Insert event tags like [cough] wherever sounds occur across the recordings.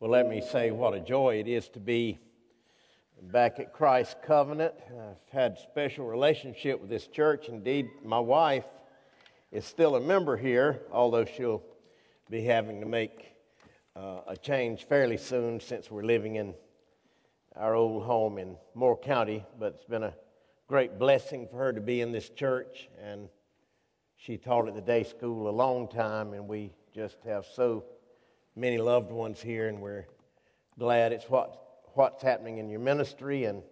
Well, let me say what a joy it is to be back at Christ Covenant. I've had special relationship with this church. Indeed, my wife is still a member here, although she'll be having to make uh, a change fairly soon since we're living in our old home in Moore County. But it's been a great blessing for her to be in this church, and she taught at the day school a long time, and we just have so many loved ones here, and we're glad it's what, what's happening in your ministry, and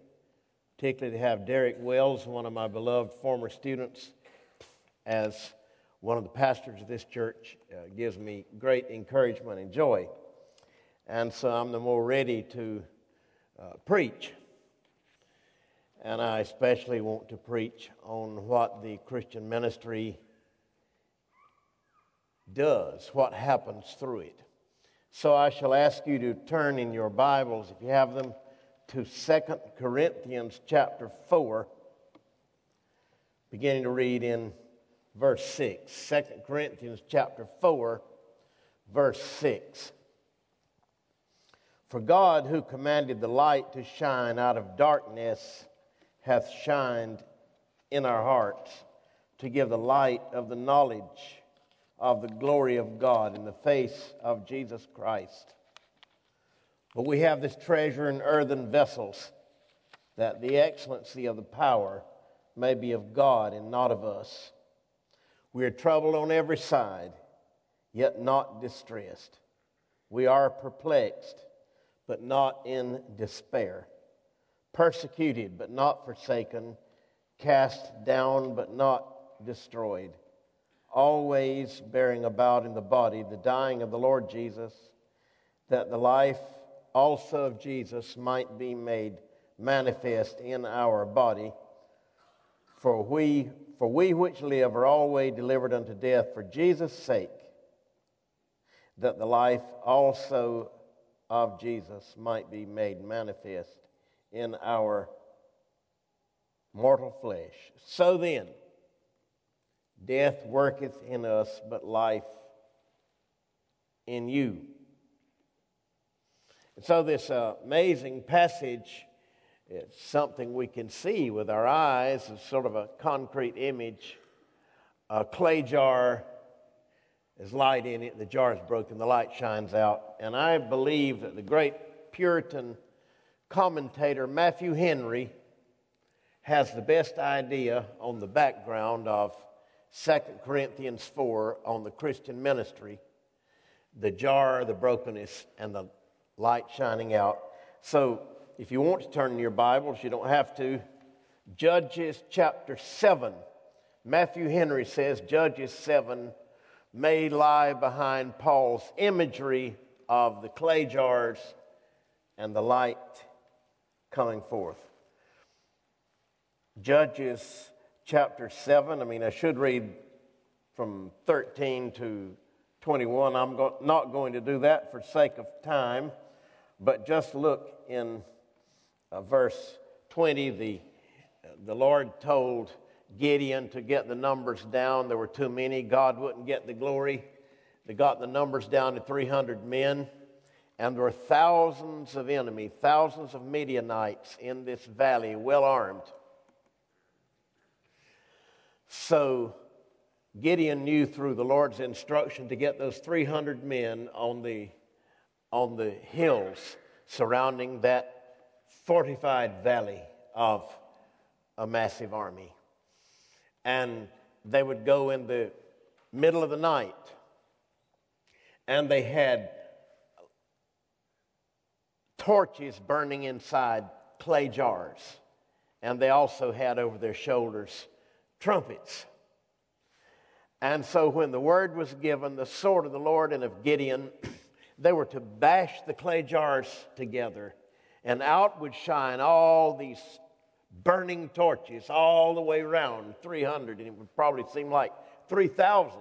particularly to have Derek Wells, one of my beloved former students, as one of the pastors of this church, uh, gives me great encouragement and joy. And so I'm the more ready to uh, preach. And I especially want to preach on what the Christian ministry does, what happens through it. So I shall ask you to turn in your Bibles, if you have them, to 2 Corinthians chapter 4, beginning to read in verse 6. 2 Corinthians chapter 4, verse 6. For God, who commanded the light to shine out of darkness, hath shined in our hearts to give the light of the knowledge of the glory of God in the face of Jesus Christ. But we have this treasure in earthen vessels, that the excellency of the power may be of God and not of us. We are troubled on every side, yet not distressed. We are perplexed, but not in despair. Persecuted, but not forsaken. Cast down, but not destroyed always bearing about in the body the dying of the Lord Jesus, that the life also of Jesus might be made manifest in our body. For we, for we which live are always delivered unto death for Jesus' sake, that the life also of Jesus might be made manifest in our mortal flesh. So then, Death worketh in us, but life in you. And so, this uh, amazing passage is something we can see with our eyes, it's sort of a concrete image. A clay jar, there's light in it, the jar is broken, the light shines out. And I believe that the great Puritan commentator Matthew Henry has the best idea on the background of 2 Corinthians 4 on the Christian ministry the jar, the brokenness, and the light shining out. So, if you want to turn in your Bibles, you don't have to. Judges chapter 7. Matthew Henry says Judges 7 may lie behind Paul's imagery of the clay jars and the light coming forth. Judges chapter 7. I mean, I should read from 13 to 21. I'm go- not going to do that for sake of time, but just look in uh, verse 20. The, the Lord told Gideon to get the numbers down. There were too many. God wouldn't get the glory. They got the numbers down to 300 men. And there were thousands of enemy, thousands of Midianites in this valley, well armed. So Gideon knew through the Lord's instruction to get those 300 men on the, on the hills surrounding that fortified valley of a massive army. And they would go in the middle of the night, and they had torches burning inside clay jars. And they also had over their shoulders trumpets. And so when the word was given, the sword of the Lord and of Gideon, [clears throat] they were to bash the clay jars together, and out would shine all these burning torches all the way around 300, and it would probably seem like 3,000.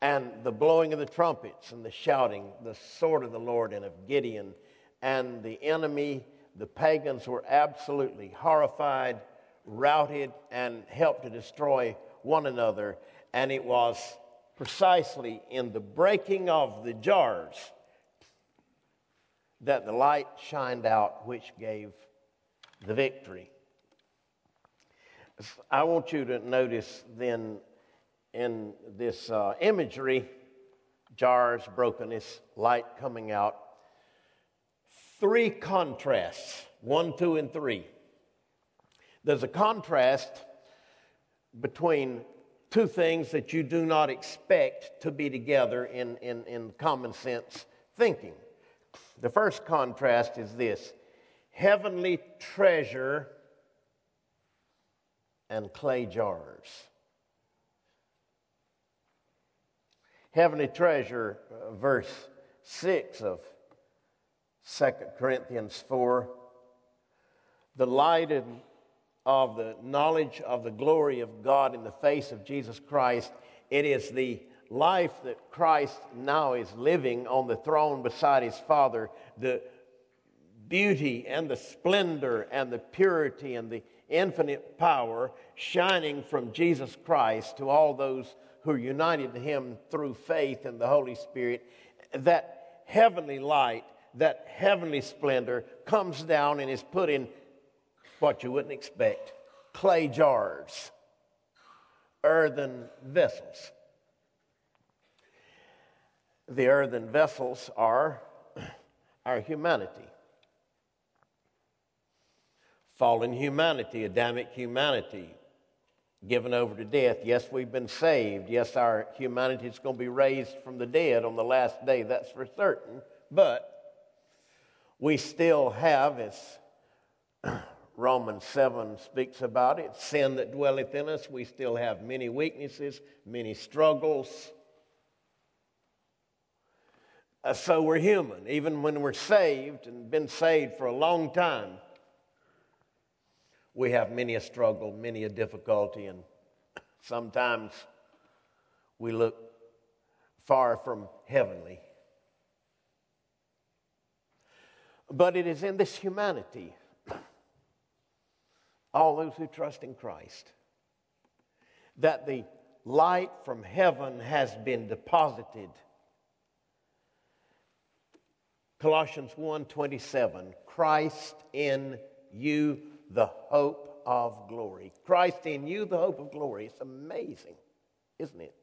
And the blowing of the trumpets and the shouting, the sword of the Lord and of Gideon, and the enemy, the pagans were absolutely horrified routed and helped to destroy one another. And it was precisely in the breaking of the jars that the light shined out, which gave the victory. I want you to notice then in this uh, imagery jars, brokenness, light coming out three contrasts one, two, and three. There's a contrast between two things that you do not expect to be together in, in, in common sense thinking. The first contrast is this heavenly treasure and clay jars. Heavenly treasure, uh, verse 6 of 2 Corinthians 4. The light of the knowledge of the glory of God in the face of Jesus Christ. It is the life that Christ now is living on the throne beside his Father. The beauty and the splendor and the purity and the infinite power shining from Jesus Christ to all those who are united to him through faith in the Holy Spirit. That heavenly light, that heavenly splendor comes down and is put in what you wouldn't expect clay jars, earthen vessels. The earthen vessels are [clears throat] our humanity fallen humanity, Adamic humanity, given over to death. Yes, we've been saved. Yes, our humanity is going to be raised from the dead on the last day, that's for certain. But we still have, as [clears throat] Romans 7 speaks about it, sin that dwelleth in us. We still have many weaknesses, many struggles. Uh, so we're human. Even when we're saved and been saved for a long time, we have many a struggle, many a difficulty, and sometimes we look far from heavenly. But it is in this humanity, all those who trust in Christ, that the light from heaven has been deposited. Colossians 1:27 Christ in you the hope of glory. Christ in you, the hope of glory. It's amazing, isn't it?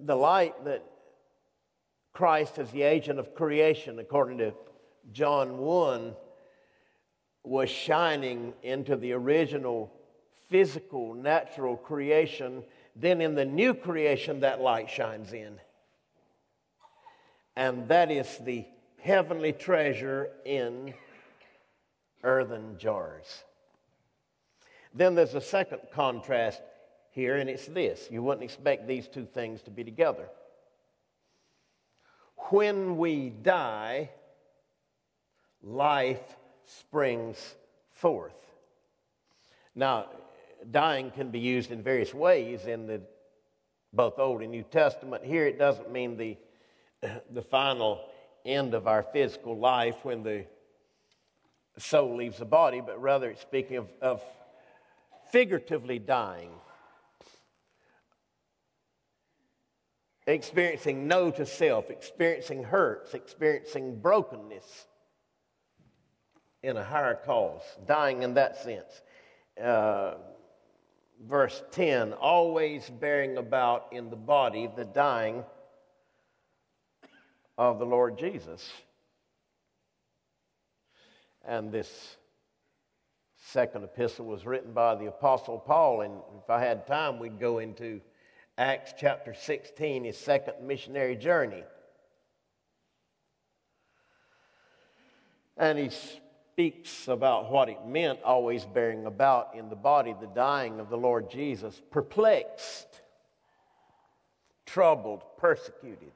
The light that Christ is the agent of creation, according to John 1, was shining into the original physical, natural creation. Then in the new creation, that light shines in. And that is the heavenly treasure in earthen jars. Then there's a second contrast here, and it's this you wouldn't expect these two things to be together. When we die, life springs forth. Now, dying can be used in various ways in the both Old and New Testament. Here it doesn't mean the, [clears throat] the final end of our physical life when the soul leaves the body, but rather it's speaking of, of figuratively dying. Experiencing no to self, experiencing hurts, experiencing brokenness in a higher cause, dying in that sense. Uh, verse 10 always bearing about in the body the dying of the Lord Jesus. And this second epistle was written by the Apostle Paul. And if I had time, we'd go into Acts chapter 16, his second missionary journey. And he speaks about what it meant, always bearing about in the body the dying of the Lord Jesus, perplexed, troubled, persecuted.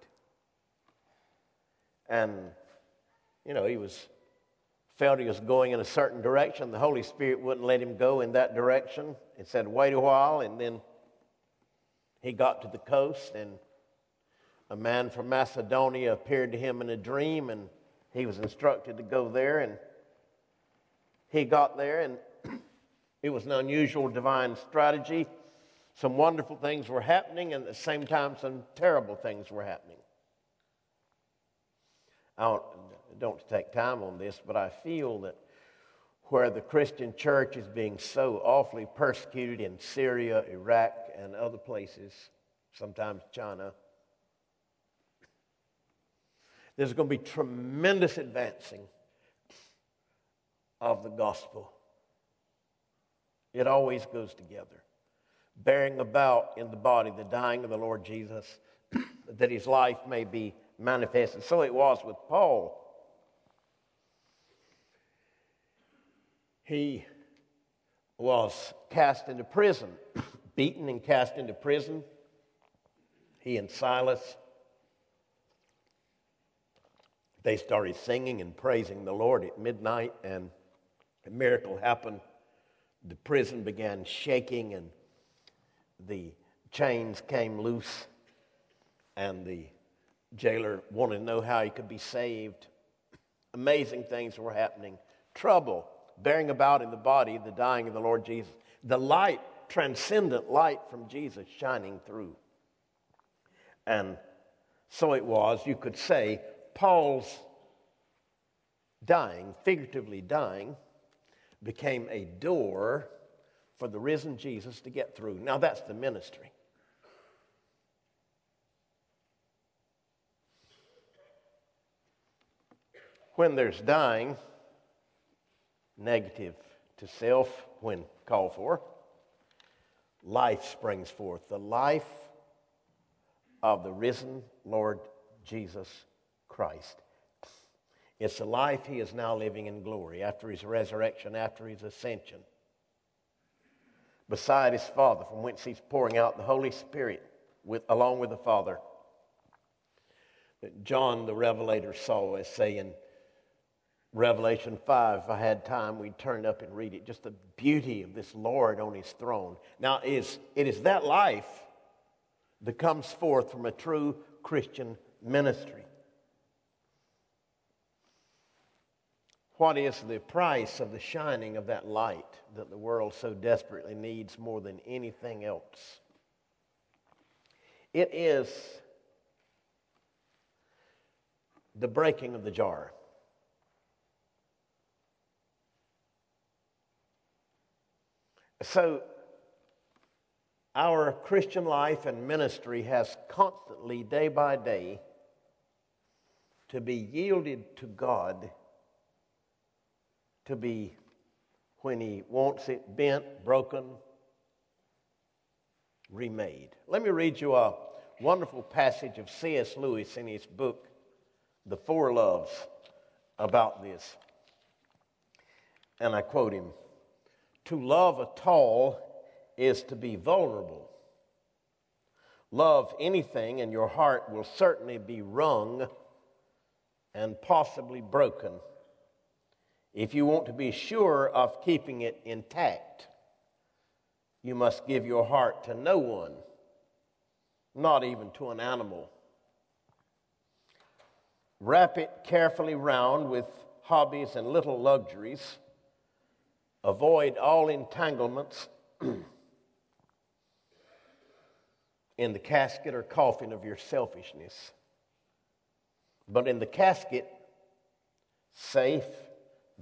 And, you know, he was felt he was going in a certain direction. The Holy Spirit wouldn't let him go in that direction. It said, wait a while, and then he got to the coast, and a man from Macedonia appeared to him in a dream, and he was instructed to go there, and he got there, and [clears throat] it was an unusual divine strategy. Some wonderful things were happening, and at the same time, some terrible things were happening. I don't, don't take time on this, but I feel that where the Christian church is being so awfully persecuted in Syria, Iraq, and other places, sometimes China, there's going to be tremendous advancing of the gospel. It always goes together. Bearing about in the body the dying of the Lord Jesus, [clears throat] that his life may be manifested. So it was with Paul. He was cast into prison, [clears throat] beaten and cast into prison. He and Silas, they started singing and praising the Lord at midnight, and miracle happened. The prison began shaking, and the chains came loose, and the jailer wanted to know how he could be saved. Amazing things were happening. Trouble bearing about in the body the dying of the Lord Jesus. The light, transcendent light from Jesus shining through. And so it was, you could say, Paul's dying, figuratively dying, became a door for the risen Jesus to get through. Now that's the ministry. When there's dying, negative to self when called for, life springs forth. The life of the risen Lord Jesus Christ. It's the life he is now living in glory after his resurrection, after his ascension. Beside his Father, from whence he's pouring out the Holy Spirit with, along with the Father. That John the Revelator saw as saying, Revelation 5, if I had time, we'd turn it up and read it. Just the beauty of this Lord on his throne. Now, is, it is that life that comes forth from a true Christian ministry. What is the price of the shining of that light that the world so desperately needs more than anything else? It is the breaking of the jar. So, our Christian life and ministry has constantly, day by day, to be yielded to God, to be, when He wants it bent, broken, remade. Let me read you a wonderful passage of C.S. Lewis in his book, The Four Loves, about this. And I quote him. To love at all is to be vulnerable. Love anything, and your heart will certainly be wrung and possibly broken if you want to be sure of keeping it intact. You must give your heart to no one, not even to an animal. Wrap it carefully round with hobbies and little luxuries Avoid all entanglements [clears throat] in the casket or coffin of your selfishness. But in the casket, safe,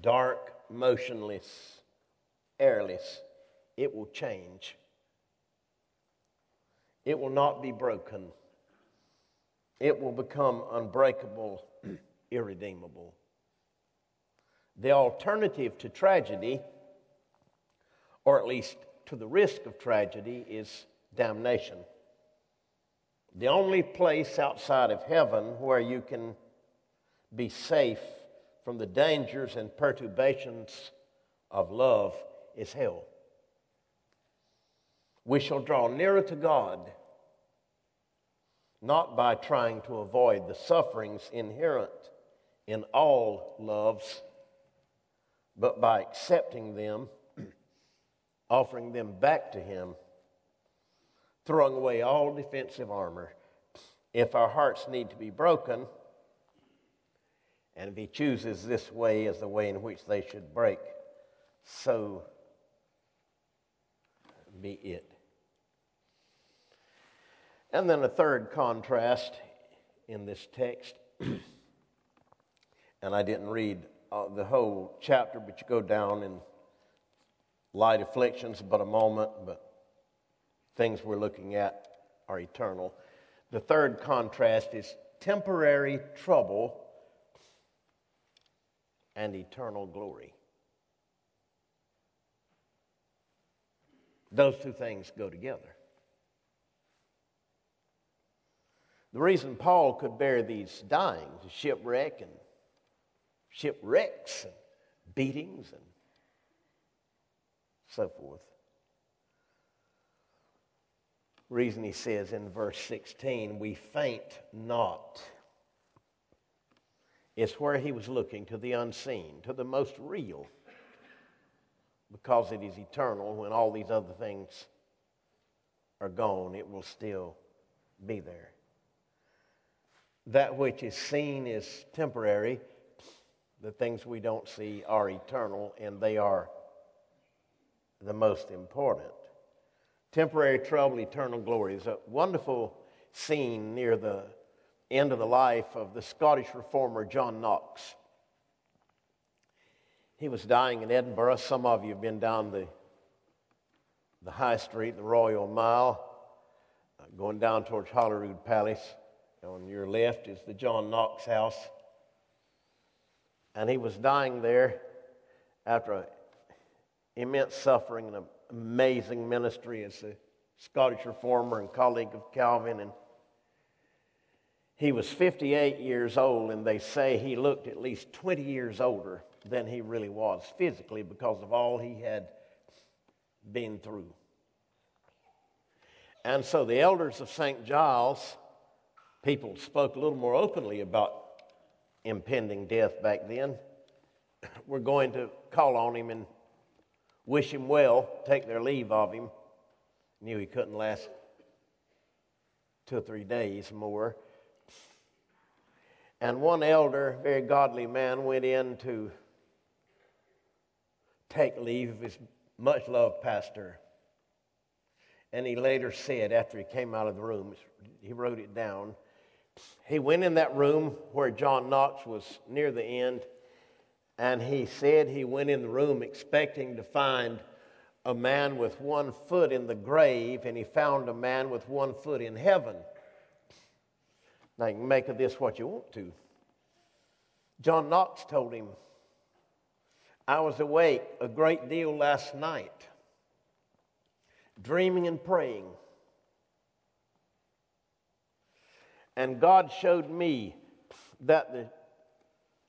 dark, motionless, airless, it will change. It will not be broken. It will become unbreakable, [clears throat] irredeemable. The alternative to tragedy or at least to the risk of tragedy, is damnation. The only place outside of heaven where you can be safe from the dangers and perturbations of love is hell. We shall draw nearer to God not by trying to avoid the sufferings inherent in all loves, but by accepting them [clears throat] offering them back to Him, throwing away all defensive armor. If our hearts need to be broken, and if He chooses this way as the way in which they should break, so be it. And then a third contrast in this text. [clears throat] And I didn't read uh, the whole chapter, but you go down in light afflictions, but a moment, but things we're looking at are eternal. The third contrast is temporary trouble and eternal glory. Those two things go together. The reason Paul could bear these dyings, shipwreck and shipwrecks and beatings and so forth. Reason he says in verse 16, we faint not. It's where he was looking to the unseen, to the most real, because it is eternal. When all these other things are gone, it will still be there that which is seen is temporary. The things we don't see are eternal, and they are the most important. Temporary trouble, eternal glory is a wonderful scene near the end of the life of the Scottish reformer John Knox. He was dying in Edinburgh. Some of you have been down the, the high street, the Royal Mile, uh, going down towards Holyrood Palace. On your left is the John Knox house. And he was dying there after immense suffering and an amazing ministry as a Scottish reformer and colleague of Calvin. And he was 58 years old, and they say he looked at least 20 years older than he really was physically because of all he had been through. And so the elders of St. Giles people spoke a little more openly about impending death back then. [coughs] We're going to call on him and wish him well, take their leave of him. Knew he couldn't last two or three days more. And one elder, very godly man, went in to take leave of his much loved pastor. And he later said, after he came out of the room, he wrote it down he went in that room where John Knox was near the end, and he said he went in the room expecting to find a man with one foot in the grave, and he found a man with one foot in heaven. Now, you can make of this what you want to. John Knox told him, I was awake a great deal last night, dreaming and praying. And God showed me that the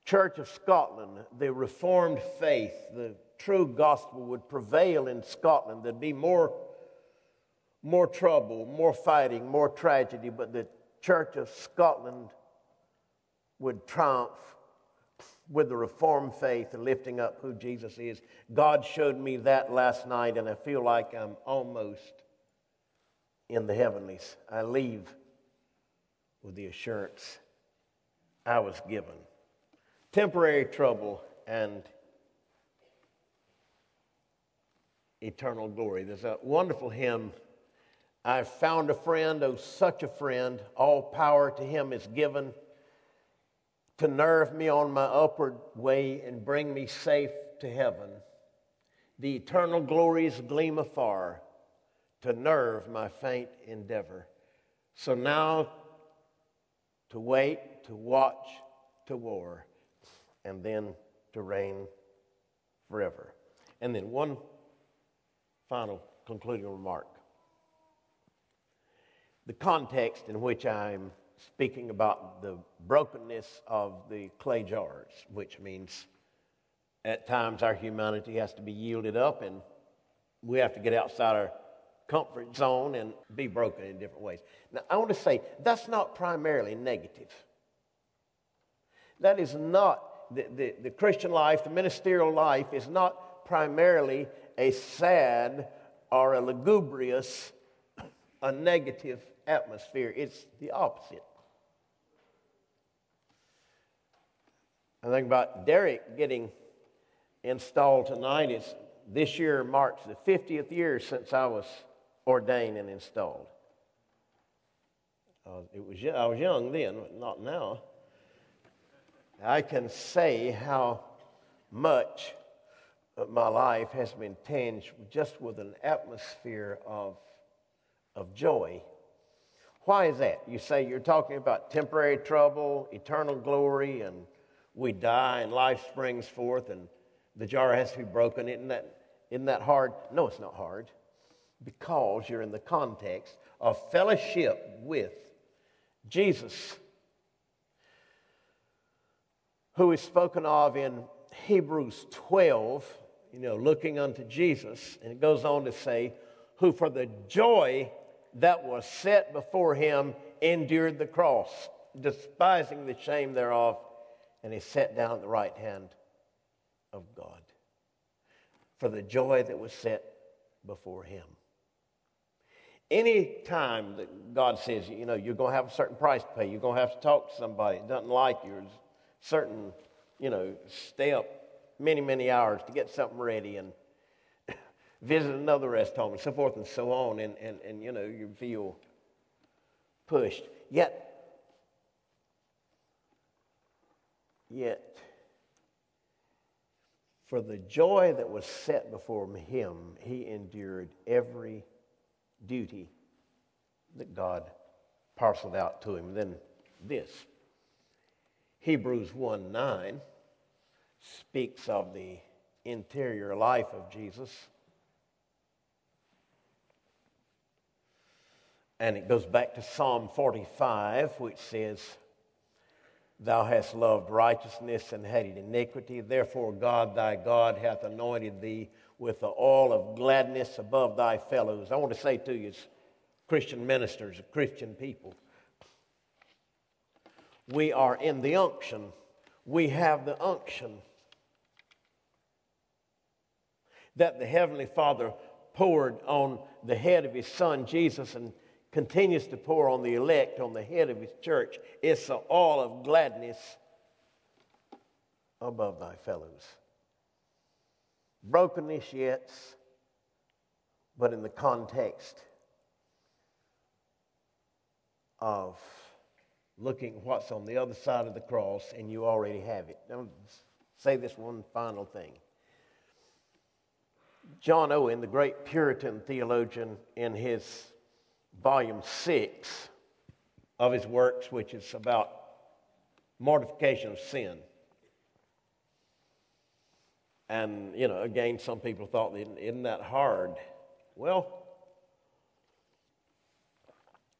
Church of Scotland, the Reformed faith, the true gospel would prevail in Scotland. There'd be more, more trouble, more fighting, more tragedy, but the Church of Scotland would triumph with the Reformed faith and lifting up who Jesus is. God showed me that last night, and I feel like I'm almost in the heavenlies. I leave with the assurance I was given. Temporary trouble and eternal glory. There's a wonderful hymn. I've found a friend, oh, such a friend. All power to him is given to nerve me on my upward way and bring me safe to heaven. The eternal glories gleam afar to nerve my faint endeavor. So now to wait, to watch, to war, and then to reign forever. And then one final concluding remark. The context in which I'm speaking about the brokenness of the clay jars, which means at times our humanity has to be yielded up and we have to get outside our comfort zone and be broken in different ways. Now, I want to say that's not primarily negative. That is not the, the, the Christian life, the ministerial life is not primarily a sad or a lugubrious, a negative atmosphere. It's the opposite. I think about Derek getting installed tonight. Is this year marks the 50th year since I was ordained and installed. Uh, it was, I was young then, not now. I can say how much of my life has been tinged just with an atmosphere of, of joy. Why is that? You say you're talking about temporary trouble, eternal glory, and we die and life springs forth and the jar has to be broken. Isn't that, isn't that hard? No, it's not hard because you're in the context of fellowship with Jesus, who is spoken of in Hebrews 12, you know, looking unto Jesus. And it goes on to say, who for the joy that was set before him endured the cross, despising the shame thereof, and he sat down at the right hand of God for the joy that was set before him. Any time that God says, you know, you're going to have a certain price to pay, you're going to have to talk to somebody that doesn't like you, certain, you know, stay up many, many hours to get something ready and visit another rest home and so forth and so on, and, and, and you know, you feel pushed. Yet, yet, for the joy that was set before him, he endured every duty that God parceled out to him. Then this Hebrews 1 9 speaks of the interior life of Jesus. And it goes back to Psalm 45, which says, Thou hast loved righteousness and hated iniquity. Therefore, God thy God hath anointed thee with the oil of gladness above thy fellows. I want to say to you, Christian ministers, Christian people, we are in the unction. We have the unction that the Heavenly Father poured on the head of His Son Jesus and continues to pour on the elect on the head of His church. It's the oil of gladness above thy fellows brokenness yet, but in the context of looking what's on the other side of the cross and you already have it. Now, say this one final thing. John Owen, the great Puritan theologian, in his volume six of his works, which is about mortification of sin, and, you know, again, some people thought, isn't that hard? Well,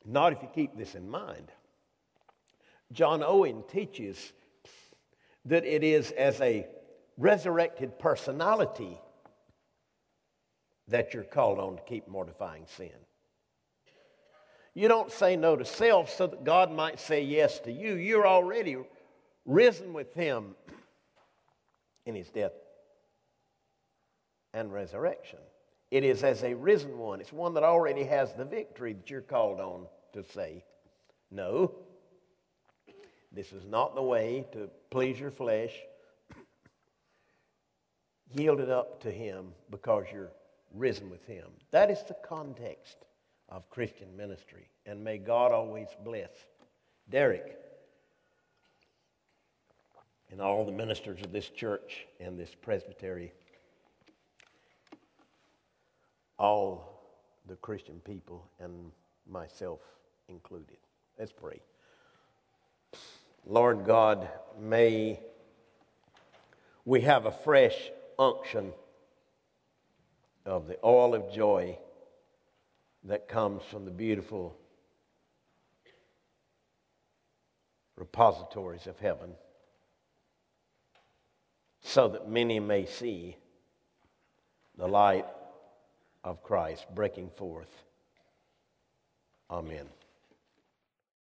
not if you keep this in mind. John Owen teaches that it is as a resurrected personality that you're called on to keep mortifying sin. You don't say no to self so that God might say yes to you. You're already risen with Him in His death and resurrection. It is as a risen one. It's one that already has the victory that you're called on to say, No, this is not the way to please your flesh. Yield it up to Him because you're risen with Him. That is the context of Christian ministry. And may God always bless Derek and all the ministers of this church and this presbytery all the Christian people and myself included. Let's pray. Lord God, may we have a fresh unction of the oil of joy that comes from the beautiful repositories of heaven so that many may see the light of Christ breaking forth. Amen.